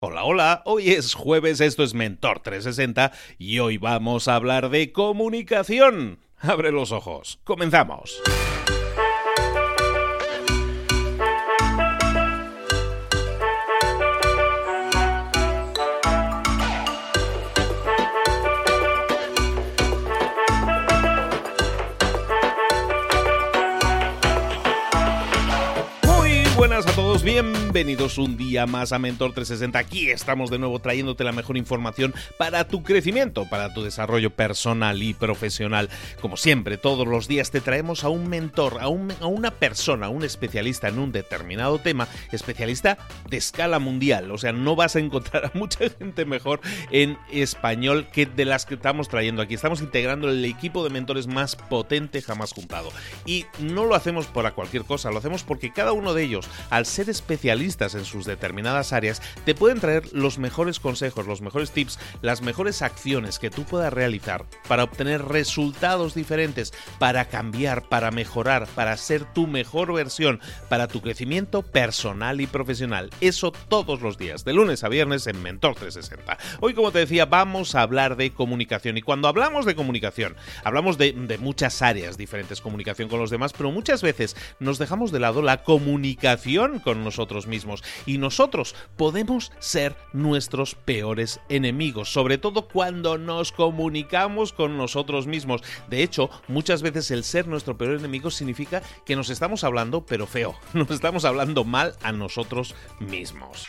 Hola, hola, hoy es jueves, esto es Mentor 360 y hoy vamos a hablar de comunicación. Abre los ojos, comenzamos. Bienvenidos un día más a Mentor 360. Aquí estamos de nuevo trayéndote la mejor información para tu crecimiento, para tu desarrollo personal y profesional. Como siempre, todos los días te traemos a un mentor, a, a una persona, un especialista en un determinado tema, especialista de escala mundial. O sea, no vas a encontrar a mucha gente mejor en español que de las que estamos trayendo aquí. Estamos integrando el equipo de mentores más potente jamás juntado. Y no lo hacemos para cualquier cosa, lo hacemos porque cada uno de ellos al ser especialistas en sus determinadas áreas, te pueden traer los mejores consejos, los mejores tips, las mejores acciones que tú puedas realizar para obtener resultados diferentes, para cambiar, para mejorar, para ser tu mejor versión, para tu crecimiento personal y profesional. Eso todos los días, de lunes a viernes en Mentor 360. Hoy, como te decía, vamos a hablar de comunicación. Y cuando hablamos de comunicación, hablamos de, de muchas áreas diferentes, comunicación con los demás, pero muchas veces nos dejamos de lado la comunicación con nosotros mismos y nosotros podemos ser nuestros peores enemigos, sobre todo cuando nos comunicamos con nosotros mismos. De hecho, muchas veces el ser nuestro peor enemigo significa que nos estamos hablando pero feo, nos estamos hablando mal a nosotros mismos.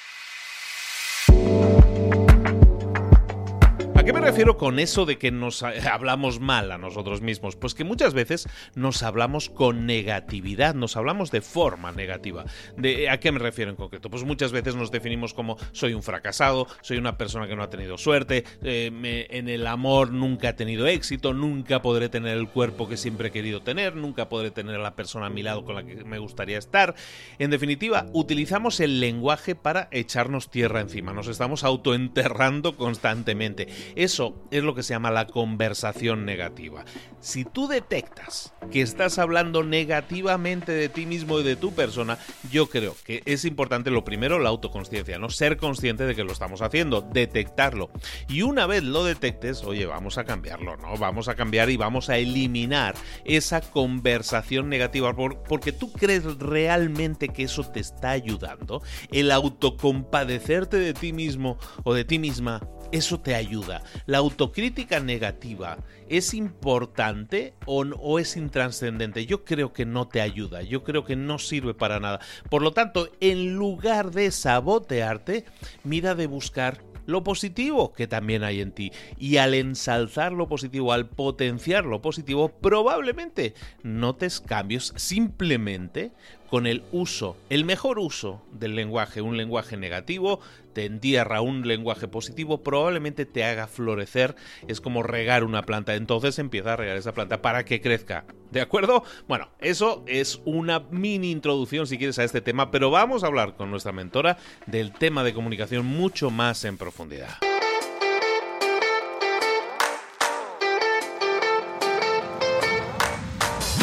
Qué me refiero con eso de que nos hablamos mal a nosotros mismos? Pues que muchas veces nos hablamos con negatividad, nos hablamos de forma negativa. ¿De, ¿A qué me refiero en concreto? Pues muchas veces nos definimos como soy un fracasado, soy una persona que no ha tenido suerte, eh, en el amor nunca he tenido éxito, nunca podré tener el cuerpo que siempre he querido tener, nunca podré tener a la persona a mi lado con la que me gustaría estar. En definitiva, utilizamos el lenguaje para echarnos tierra encima, nos estamos autoenterrando constantemente. Eso es lo que se llama la conversación negativa. Si tú detectas que estás hablando negativamente de ti mismo y de tu persona, yo creo que es importante lo primero la autoconsciencia, no ser consciente de que lo estamos haciendo, detectarlo. Y una vez lo detectes, oye, vamos a cambiarlo, ¿no? Vamos a cambiar y vamos a eliminar esa conversación negativa porque tú crees realmente que eso te está ayudando. El autocompadecerte de ti mismo o de ti misma eso te ayuda. ¿La autocrítica negativa es importante o, es intranscendente? Yo creo que no te ayuda, yo creo que no sirve para nada. Por lo tanto, en lugar de sabotearte, mira de buscar lo positivo que también hay en ti. Y al ensalzar lo positivo, al potenciar lo positivo, probablemente notes cambios simplemente con el uso, el mejor uso del lenguaje, un lenguaje negativo, te entierra un lenguaje positivo, probablemente te haga florecer, es como regar una planta, entonces empieza a regar esa planta para que crezca, ¿de acuerdo? Bueno, eso es una mini introducción si quieres a este tema, pero vamos a hablar con nuestra mentora del tema de comunicación mucho más en profundidad.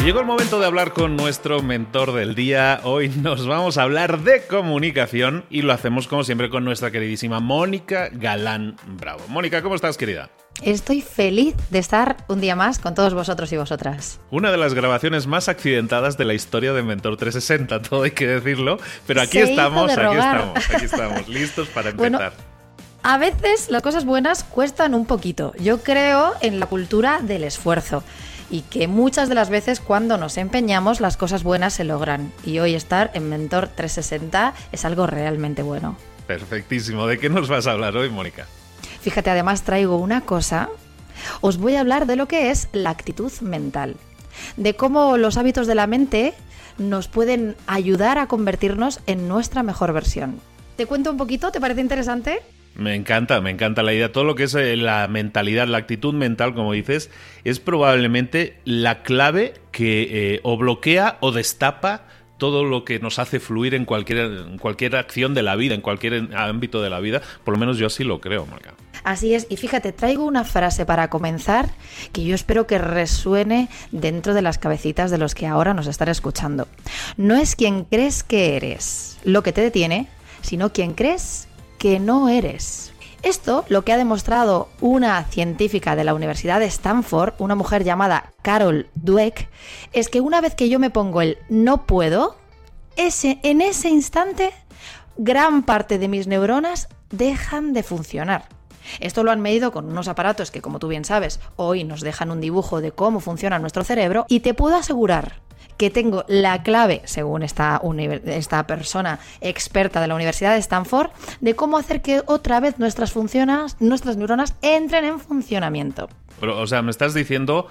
Llegó el momento de hablar con nuestro mentor del día. Hoy nos vamos a hablar de comunicación y lo hacemos como siempre con nuestra queridísima Mónica Galán Bravo. Mónica, ¿cómo estás, querida? Estoy feliz de estar un día más con todos vosotros y vosotras. Una de las grabaciones más accidentadas de la historia de Mentor 360, todo hay que decirlo, pero aquí estamos, aquí estamos, aquí estamos, listos para empezar. A veces las cosas buenas cuestan un poquito. Yo creo en la cultura del esfuerzo y que muchas de las veces cuando nos empeñamos las cosas buenas se logran. Y hoy estar en Mentor 360 es algo realmente bueno. Perfectísimo. ¿De qué nos vas a hablar hoy, Mónica? Fíjate, además traigo una cosa. Os voy a hablar de lo que es la actitud mental. De cómo los hábitos de la mente nos pueden ayudar a convertirnos en nuestra mejor versión. ¿Te cuento un poquito? ¿Te parece interesante? Me encanta, me encanta la idea. Todo lo que es eh, la mentalidad, la actitud mental, como dices, es probablemente la clave que eh, o bloquea o destapa todo lo que nos hace fluir en cualquier, en cualquier acción de la vida, en cualquier ámbito de la vida. Por lo menos yo así lo creo, Marca. Así es, y fíjate, traigo una frase para comenzar que yo espero que resuene dentro de las cabecitas de los que ahora nos están escuchando. No es quien crees que eres lo que te detiene, sino quien crees que no eres. Esto lo que ha demostrado una científica de la Universidad de Stanford, una mujer llamada Carol Dweck, es que una vez que yo me pongo el no puedo, ese, en ese instante gran parte de mis neuronas dejan de funcionar. Esto lo han medido con unos aparatos que, como tú bien sabes, hoy nos dejan un dibujo de cómo funciona nuestro cerebro y te puedo asegurar que tengo la clave, según esta, esta persona experta de la Universidad de Stanford, de cómo hacer que otra vez nuestras, funciones, nuestras neuronas entren en funcionamiento. O sea, me estás diciendo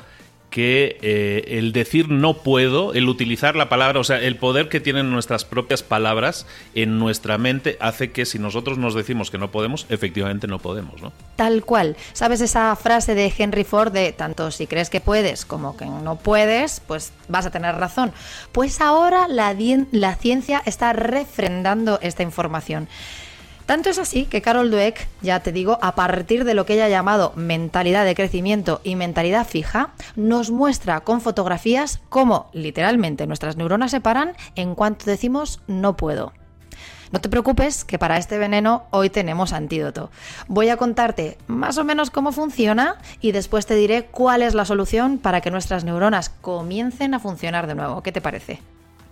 que eh, el decir no puedo, el utilizar la palabra, o sea, el poder que tienen nuestras propias palabras en nuestra mente hace que si nosotros nos decimos que no podemos, efectivamente no podemos, ¿no? Tal cual. ¿Sabes esa frase de Henry Ford de tanto si crees que puedes como que no puedes, pues vas a tener razón? Pues ahora la, la ciencia está refrendando esta información. Tanto es así que Carol Dweck, ya te digo, a partir de lo que ella ha llamado mentalidad de crecimiento y mentalidad fija, nos muestra con fotografías cómo literalmente nuestras neuronas se paran en cuanto decimos no puedo. No te preocupes que para este veneno hoy tenemos antídoto. Voy a contarte más o menos cómo funciona y después te diré cuál es la solución para que nuestras neuronas comiencen a funcionar de nuevo. ¿Qué te parece?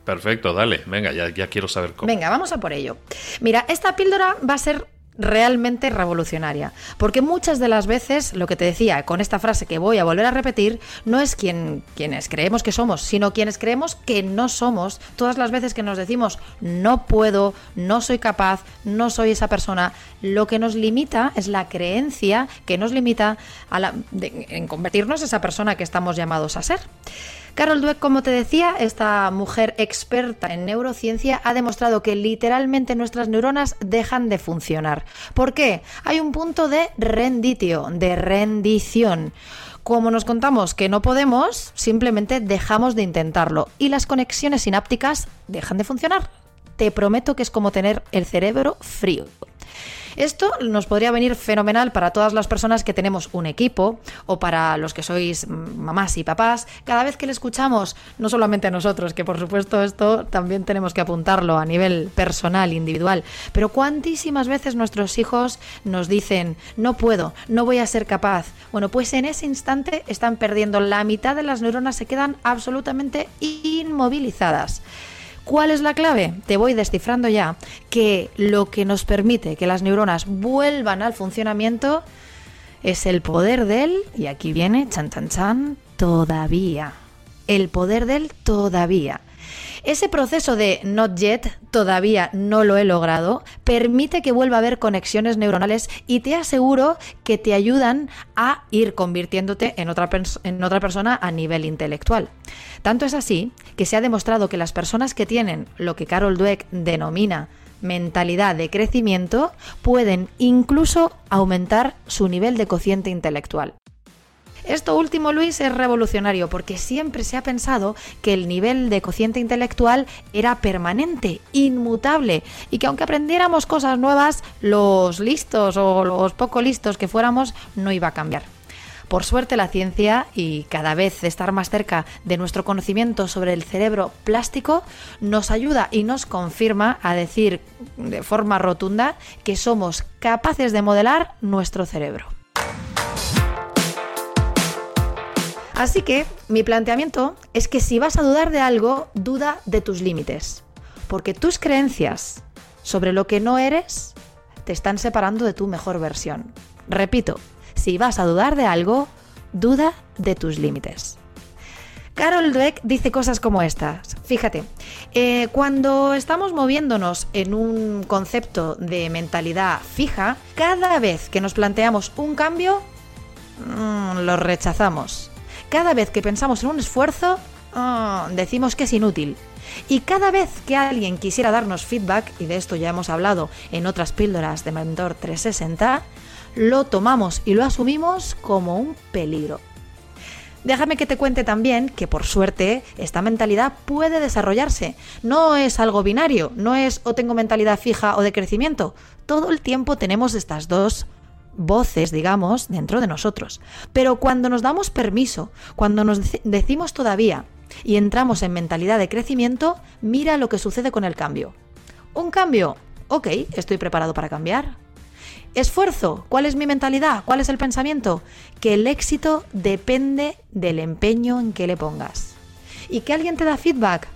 Perfecto, dale, venga, ya, ya quiero saber cómo. Venga, vamos a por ello. Mira, esta píldora va a ser realmente revolucionaria. Porque muchas de las veces, lo que te decía con esta frase que voy a volver a repetir, no es quien, quienes creemos que somos, sino quienes creemos que no somos. Todas las veces que nos decimos no puedo, no soy capaz, no soy esa persona, lo que nos limita es la creencia que nos limita a la, en convertirnos esa persona que estamos llamados a ser. Carol Dweck, como te decía, esta mujer experta en neurociencia ha demostrado que literalmente nuestras neuronas dejan de funcionar. ¿Por qué? Hay un punto de renditio, de rendición. Como nos contamos que no podemos, simplemente dejamos de intentarlo y las conexiones sinápticas dejan de funcionar. Te prometo que es como tener el cerebro frío. Esto nos podría venir fenomenal para todas las personas que tenemos un equipo o para los que sois mamás y papás. Cada vez que le escuchamos, no solamente a nosotros, que por supuesto esto también tenemos que apuntarlo a nivel personal, individual, pero cuantísimas veces nuestros hijos nos dicen, no puedo, no voy a ser capaz. Bueno, pues en ese instante están perdiendo la mitad de las neuronas, se quedan absolutamente inmovilizadas. ¿Cuál es la clave? Te voy descifrando ya que lo que nos permite que las neuronas vuelvan al funcionamiento es el poder del, y aquí viene, chan chan chan, todavía. El poder del todavía. Ese proceso de not yet, todavía no lo he logrado, permite que vuelva a haber conexiones neuronales y te aseguro que te ayudan a ir convirtiéndote en otra, en otra persona a nivel intelectual. Tanto es así que se ha demostrado que las personas que tienen lo que Carol Dweck denomina mentalidad de crecimiento pueden incluso aumentar su nivel de cociente intelectual. Esto último, Luis, es revolucionario porque siempre se ha pensado que el nivel de cociente intelectual era permanente, inmutable, y que aunque aprendiéramos cosas nuevas, los listos o los poco listos que fuéramos no iba a cambiar. Por suerte la ciencia y cada vez estar más cerca de nuestro conocimiento sobre el cerebro plástico nos ayuda y nos confirma a decir de forma rotunda que somos capaces de modelar nuestro cerebro. Así que mi planteamiento es que si vas a dudar de algo, duda de tus límites. Porque tus creencias sobre lo que no eres te están separando de tu mejor versión. Repito, si vas a dudar de algo, duda de tus límites. Carol Dweck dice cosas como estas. Fíjate, eh, cuando estamos moviéndonos en un concepto de mentalidad fija, cada vez que nos planteamos un cambio, mm, lo rechazamos cada vez que pensamos en un esfuerzo, ah, decimos que es inútil. Y cada vez que alguien quisiera darnos feedback, y de esto ya hemos hablado en otras píldoras de Mentor 360, lo tomamos y lo asumimos como un peligro. Déjame que te cuente también que por suerte esta mentalidad puede desarrollarse. No es algo binario, no es o tengo mentalidad fija o de crecimiento. Todo el tiempo tenemos estas dos voces, digamos, dentro de nosotros. Pero cuando nos damos permiso, cuando nos decimos todavía y entramos en mentalidad de crecimiento, mira lo que sucede con el cambio. Un cambio, ok, estoy preparado para cambiar. Esfuerzo. ¿Cuál es mi mentalidad? ¿Cuál es el pensamiento? Que el éxito depende del empeño en que le pongas. ¿Y que alguien te da feedback?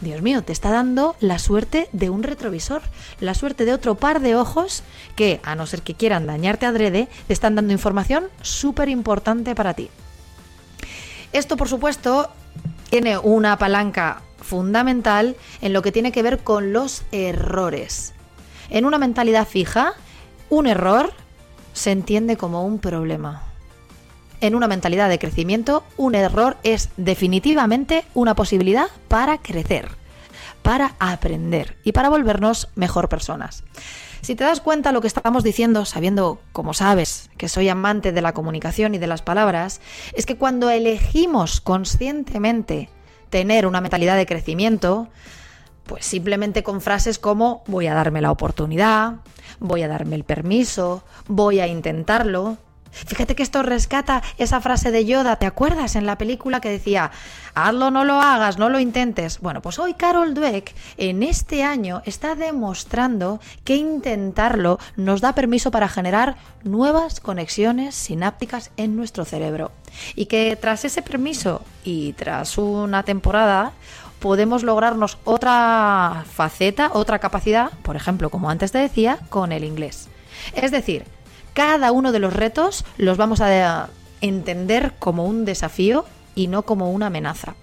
Dios mío, te está dando la suerte de un retrovisor, la suerte de otro par de ojos que, a no ser que quieran dañarte adrede, te están dando información súper importante para ti. Esto, por supuesto, tiene una palanca fundamental en lo que tiene que ver con los errores. En una mentalidad fija, un error se entiende como un problema. En una mentalidad de crecimiento, un error es definitivamente una posibilidad para crecer, para aprender y para volvernos mejor personas. Si te das cuenta lo que estamos diciendo, sabiendo, como sabes, que soy amante de la comunicación y de las palabras, es que cuando elegimos conscientemente tener una mentalidad de crecimiento, pues simplemente con frases como voy a darme la oportunidad, voy a darme el permiso, voy a intentarlo, Fíjate que esto rescata esa frase de Yoda, ¿te acuerdas en la película que decía, hazlo, no lo hagas, no lo intentes? Bueno, pues hoy Carol Dweck en este año está demostrando que intentarlo nos da permiso para generar nuevas conexiones sinápticas en nuestro cerebro. Y que tras ese permiso y tras una temporada, podemos lograrnos otra faceta, otra capacidad, por ejemplo, como antes te decía, con el inglés. Es decir, cada uno de los retos los vamos a entender como un desafío y no como una amenaza.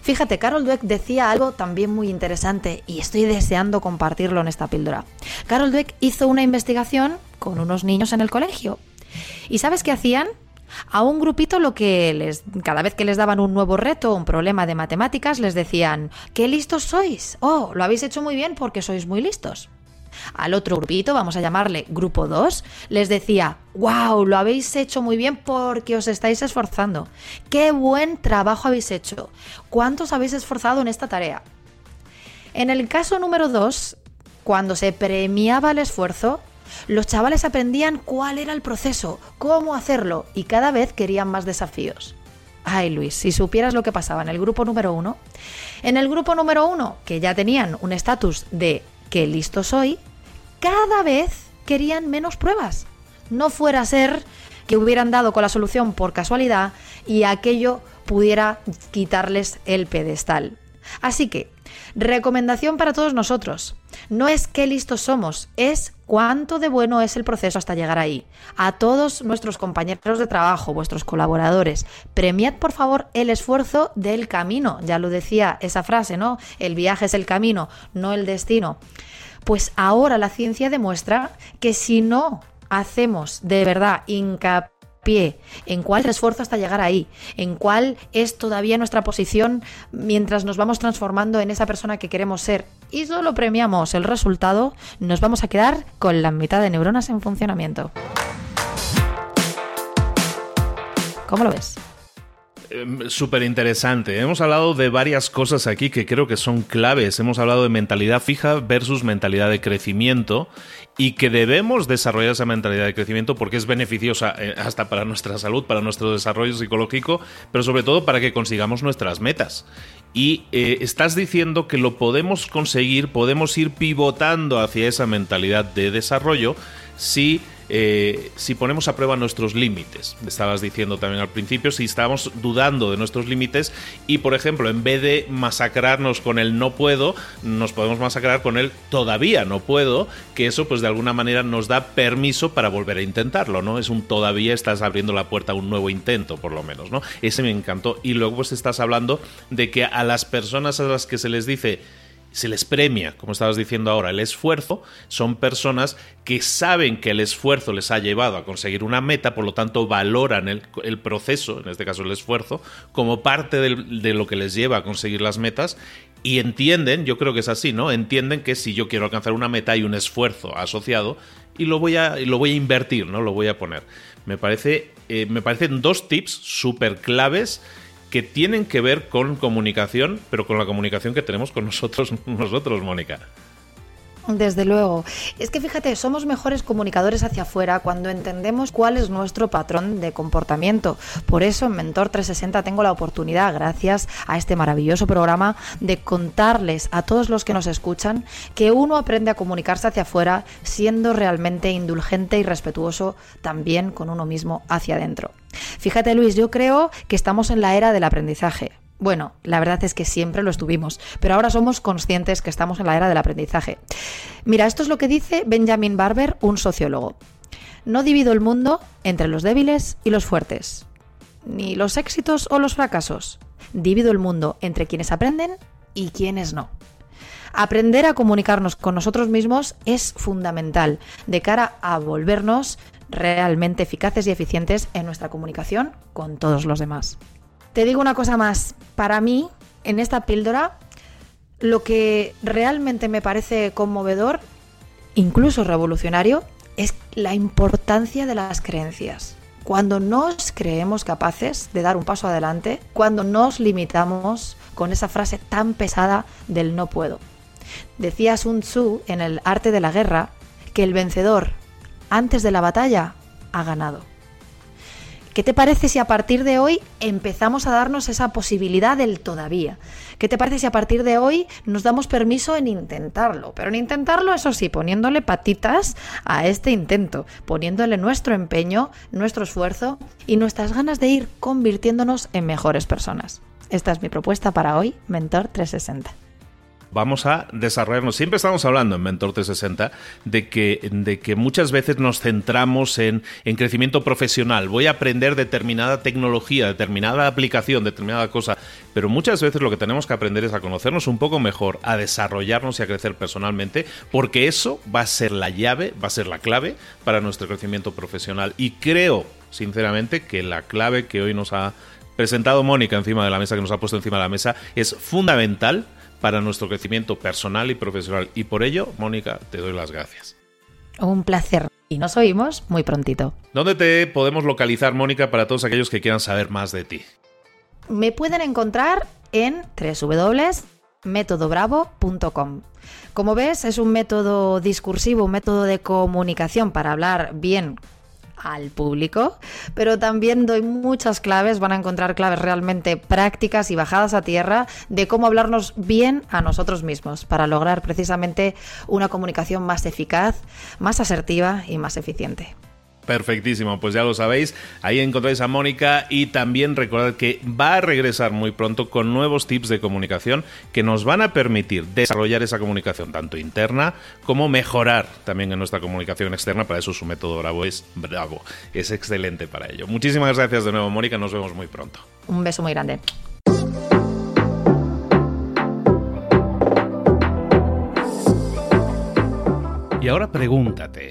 Fíjate, Carol Dweck decía algo también muy interesante y estoy deseando compartirlo en esta píldora. Carol Dweck hizo una investigación con unos niños en el colegio. ¿Y sabes qué hacían? A un grupito lo que les cada vez que les daban un nuevo reto, un problema de matemáticas, les decían, "¿Qué listos sois? Oh, lo habéis hecho muy bien porque sois muy listos." Al otro grupito, vamos a llamarle grupo 2, les decía, wow, lo habéis hecho muy bien porque os estáis esforzando. Qué buen trabajo habéis hecho. ¿Cuántos habéis esforzado en esta tarea? En el caso número 2, cuando se premiaba el esfuerzo, los chavales aprendían cuál era el proceso, cómo hacerlo y cada vez querían más desafíos. Ay Luis, si supieras lo que pasaba en el grupo número uno. En el grupo número uno, que ya tenían un estatus de que listo soy, cada vez querían menos pruebas. No fuera a ser que hubieran dado con la solución por casualidad y aquello pudiera quitarles el pedestal. Así que, recomendación para todos nosotros. No es qué listos somos, es cuánto de bueno es el proceso hasta llegar ahí. A todos nuestros compañeros de trabajo, vuestros colaboradores, premiad por favor el esfuerzo del camino. Ya lo decía esa frase, ¿no? El viaje es el camino, no el destino. Pues ahora la ciencia demuestra que si no hacemos de verdad hincapié en cuál esfuerzo hasta llegar ahí, en cuál es todavía nuestra posición mientras nos vamos transformando en esa persona que queremos ser y solo premiamos el resultado, nos vamos a quedar con la mitad de neuronas en funcionamiento. ¿Cómo lo ves? Em, súper interesante. Hemos hablado de varias cosas aquí que creo que son claves. Hemos hablado de mentalidad fija versus mentalidad de crecimiento y que debemos desarrollar esa mentalidad de crecimiento porque es beneficiosa eh, hasta para nuestra salud, para nuestro desarrollo psicológico, pero sobre todo para que consigamos nuestras metas. Y eh, estás diciendo que lo podemos conseguir, podemos ir pivotando hacia esa mentalidad de desarrollo si eh, si ponemos a prueba nuestros límites. Estabas diciendo también al principio, si estamos dudando de nuestros límites y, por ejemplo, en vez de masacrarnos con el no puedo, nos podemos masacrar con el todavía no puedo, que eso pues de alguna manera nos da permiso para volver a intentarlo, ¿no? Es un todavía estás abriendo la puerta a un nuevo intento, por lo menos, ¿no? Ese me encantó. Y luego pues estás hablando de que a las personas a las que se les dice se les premia, como estabas diciendo ahora, el esfuerzo, son personas que saben que el esfuerzo les ha llevado a conseguir una meta, por lo tanto valoran el, proceso, en este caso el esfuerzo, como parte de lo que les lleva a conseguir las metas y entienden, yo creo que es así, ¿no? Entienden que si yo quiero alcanzar una meta hay un esfuerzo asociado y lo voy a, lo voy a invertir, ¿no? Lo voy a poner. Me, parece, eh, me parecen dos tips súper claves que tienen que ver con comunicación, pero con la comunicación que tenemos con nosotros, nosotros, Mónica. Desde luego. Es que fíjate, somos mejores comunicadores hacia afuera cuando entendemos cuál es nuestro patrón de comportamiento. Por eso en Mentor 360 tengo la oportunidad, gracias a este maravilloso programa, de contarles a todos los que nos escuchan que uno aprende a comunicarse hacia afuera siendo realmente indulgente y respetuoso también con uno mismo hacia adentro. Fíjate Luis, yo creo que estamos en la era del aprendizaje. Bueno, la verdad es que siempre lo estuvimos, pero ahora somos conscientes que estamos en la era del aprendizaje. Mira, esto es lo que dice Benjamin Barber, un sociólogo. No divido el mundo entre los débiles y los fuertes, ni los éxitos o los fracasos. Divido el mundo entre quienes aprenden y quienes no. Aprender a comunicarnos con nosotros mismos es fundamental de cara a volvernos realmente eficaces y eficientes en nuestra comunicación con todos los demás. Te digo una cosa más. Para mí, en esta píldora, lo que realmente me parece conmovedor, incluso revolucionario, es la importancia de las creencias. Cuando nos creemos capaces de dar un paso adelante, cuando nos limitamos con esa frase tan pesada del no puedo. Decía Sun Tzu en el arte de la guerra que el vencedor antes de la batalla ha ganado. ¿Qué te parece si a partir de hoy empezamos a darnos esa posibilidad del todavía? ¿Qué te parece si a partir de hoy nos damos permiso en intentarlo? Pero en intentarlo, eso sí, poniéndole patitas a este intento, poniéndole nuestro empeño, nuestro esfuerzo y nuestras ganas de ir convirtiéndonos en mejores personas. Esta es mi propuesta para hoy, Mentor 360 vamos a desarrollarnos. Siempre estamos hablando en Mentor 360 de que, de que muchas veces nos centramos en, en crecimiento profesional. Voy a aprender determinada tecnología, determinada aplicación, determinada cosa. Pero muchas veces lo que tenemos que aprender es a conocernos un poco mejor, a desarrollarnos y a crecer personalmente, porque eso va a ser la llave, va a ser la clave para nuestro crecimiento profesional. Y creo, sinceramente, que la clave que hoy nos ha presentado Mónica encima de la mesa, que nos ha puesto encima de la mesa, es fundamental para nuestro crecimiento personal y profesional. Y por ello, Mónica, te doy las gracias. Un placer. Y nos oímos muy prontito. ¿Dónde te podemos localizar, Mónica, para todos aquellos que quieran saber más de ti? Me pueden encontrar en www.métodobravo.com. Como ves, es un método discursivo, un método de comunicación para hablar bien al público, pero también doy muchas claves, van a encontrar claves realmente prácticas y bajadas a tierra de cómo hablarnos bien a nosotros mismos para lograr precisamente una comunicación más eficaz, más asertiva y más eficiente. Perfectísimo, pues ya lo sabéis, ahí encontráis a Mónica y también recordad que va a regresar muy pronto con nuevos tips de comunicación que nos van a permitir desarrollar esa comunicación tanto interna como mejorar también en nuestra comunicación externa, para eso su método Bravo es bravo, es excelente para ello. Muchísimas gracias de nuevo Mónica, nos vemos muy pronto. Un beso muy grande. Y ahora pregúntate,